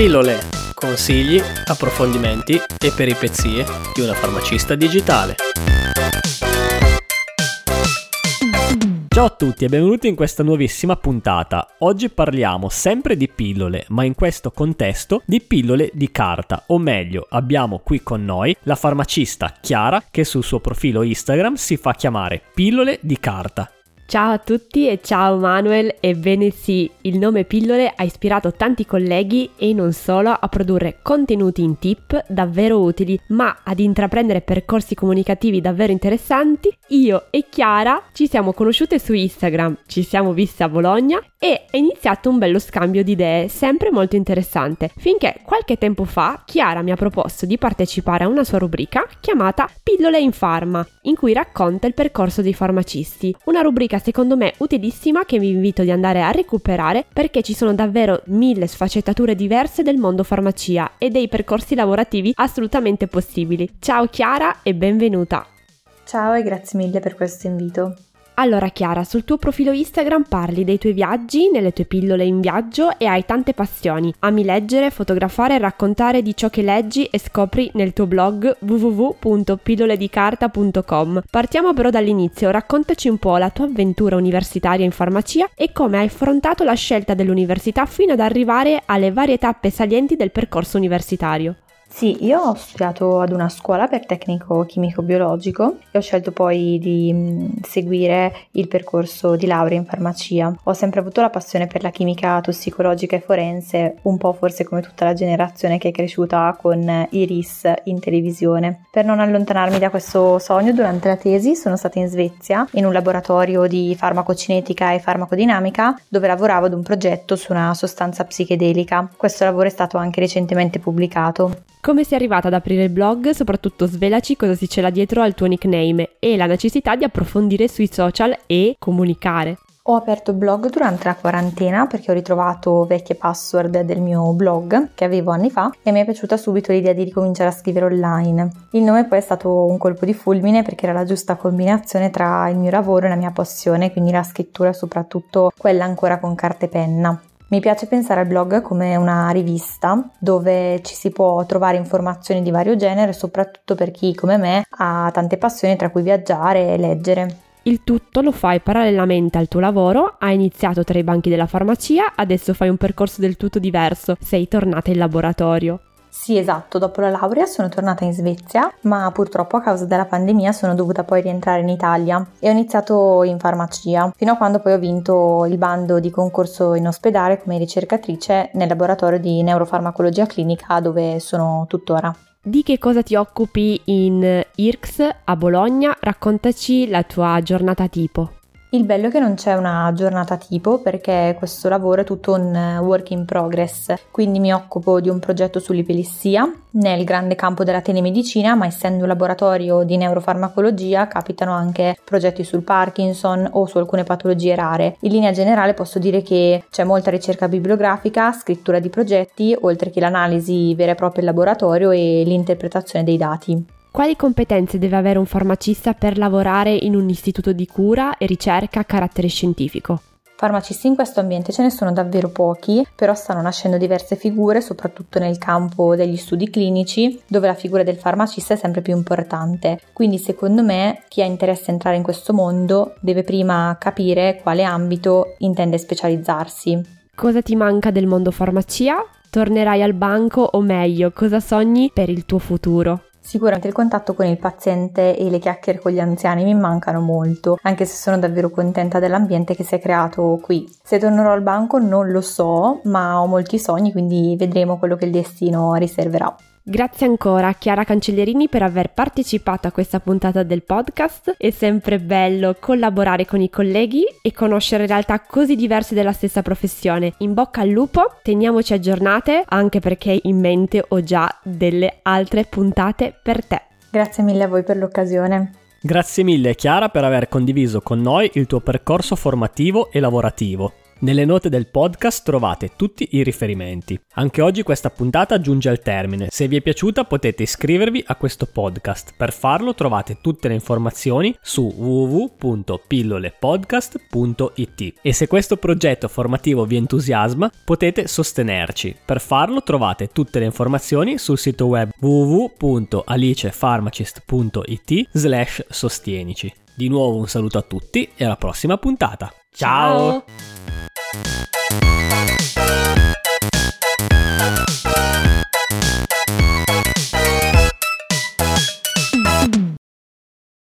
Pillole, consigli, approfondimenti e peripezie di una farmacista digitale. Ciao a tutti e benvenuti in questa nuovissima puntata. Oggi parliamo sempre di pillole, ma in questo contesto di pillole di carta, o meglio, abbiamo qui con noi la farmacista Chiara che sul suo profilo Instagram si fa chiamare pillole di carta. Ciao a tutti e ciao Manuel, ebbene sì, il nome Pillole ha ispirato tanti colleghi e non solo a produrre contenuti in tip davvero utili, ma ad intraprendere percorsi comunicativi davvero interessanti. Io e Chiara ci siamo conosciute su Instagram, ci siamo viste a Bologna e è iniziato un bello scambio di idee, sempre molto interessante, finché qualche tempo fa Chiara mi ha proposto di partecipare a una sua rubrica chiamata Pillole in Farma, in cui racconta il percorso dei farmacisti, una rubrica secondo me utilissima che vi invito di andare a recuperare perché ci sono davvero mille sfaccettature diverse del mondo farmacia e dei percorsi lavorativi assolutamente possibili. Ciao Chiara e benvenuta! Ciao e grazie mille per questo invito. Allora Chiara, sul tuo profilo Instagram parli dei tuoi viaggi, nelle tue pillole in viaggio e hai tante passioni. Ami leggere, fotografare e raccontare di ciò che leggi e scopri nel tuo blog www.pilloledicarta.com. Partiamo però dall'inizio, raccontaci un po' la tua avventura universitaria in farmacia e come hai affrontato la scelta dell'università fino ad arrivare alle varie tappe salienti del percorso universitario. Sì, io ho studiato ad una scuola per tecnico chimico-biologico e ho scelto poi di mm, seguire il percorso di laurea in farmacia. Ho sempre avuto la passione per la chimica tossicologica e forense, un po' forse come tutta la generazione che è cresciuta con i RIS in televisione. Per non allontanarmi da questo sogno, durante la tesi sono stata in Svezia in un laboratorio di farmacocinetica e farmacodinamica dove lavoravo ad un progetto su una sostanza psichedelica. Questo lavoro è stato anche recentemente pubblicato. Come sei arrivata ad aprire il blog? Soprattutto svelaci cosa si cela dietro al tuo nickname e la necessità di approfondire sui social e comunicare. Ho aperto il blog durante la quarantena perché ho ritrovato vecchie password del mio blog che avevo anni fa e mi è piaciuta subito l'idea di ricominciare a scrivere online. Il nome poi è stato un colpo di fulmine perché era la giusta combinazione tra il mio lavoro e la mia passione, quindi la scrittura, soprattutto quella ancora con carta e penna. Mi piace pensare al blog come una rivista dove ci si può trovare informazioni di vario genere, soprattutto per chi come me ha tante passioni tra cui viaggiare e leggere. Il tutto lo fai parallelamente al tuo lavoro, hai iniziato tra i banchi della farmacia, adesso fai un percorso del tutto diverso, sei tornata in laboratorio. Sì, esatto, dopo la laurea sono tornata in Svezia, ma purtroppo a causa della pandemia sono dovuta poi rientrare in Italia e ho iniziato in farmacia, fino a quando poi ho vinto il bando di concorso in ospedale come ricercatrice nel laboratorio di neurofarmacologia clinica dove sono tuttora. Di che cosa ti occupi in IRCS a Bologna? Raccontaci la tua giornata tipo. Il bello è che non c'è una giornata tipo perché questo lavoro è tutto un work in progress, quindi mi occupo di un progetto sull'ipelessia nel grande campo della telemedicina, ma essendo un laboratorio di neurofarmacologia capitano anche progetti sul Parkinson o su alcune patologie rare. In linea generale posso dire che c'è molta ricerca bibliografica, scrittura di progetti, oltre che l'analisi vera e propria in laboratorio e l'interpretazione dei dati. Quali competenze deve avere un farmacista per lavorare in un istituto di cura e ricerca a carattere scientifico? Farmacisti in questo ambiente ce ne sono davvero pochi, però stanno nascendo diverse figure, soprattutto nel campo degli studi clinici, dove la figura del farmacista è sempre più importante. Quindi secondo me chi ha interesse a entrare in questo mondo deve prima capire quale ambito intende specializzarsi. Cosa ti manca del mondo farmacia? Tornerai al banco o meglio, cosa sogni per il tuo futuro? Sicuramente il contatto con il paziente e le chiacchiere con gli anziani mi mancano molto, anche se sono davvero contenta dell'ambiente che si è creato qui. Se tornerò al banco non lo so, ma ho molti sogni, quindi vedremo quello che il destino riserverà. Grazie ancora a Chiara Cancellerini per aver partecipato a questa puntata del podcast. È sempre bello collaborare con i colleghi e conoscere realtà così diverse della stessa professione. In bocca al lupo, teniamoci aggiornate anche perché in mente ho già delle altre puntate per te. Grazie mille a voi per l'occasione. Grazie mille Chiara per aver condiviso con noi il tuo percorso formativo e lavorativo. Nelle note del podcast trovate tutti i riferimenti. Anche oggi questa puntata giunge al termine. Se vi è piaciuta potete iscrivervi a questo podcast. Per farlo trovate tutte le informazioni su www.pillolepodcast.it. E se questo progetto formativo vi entusiasma, potete sostenerci. Per farlo trovate tutte le informazioni sul sito web www.alicefarmacist.it slash sostienici. Di nuovo un saluto a tutti e alla prossima puntata. Ciao. Ciao.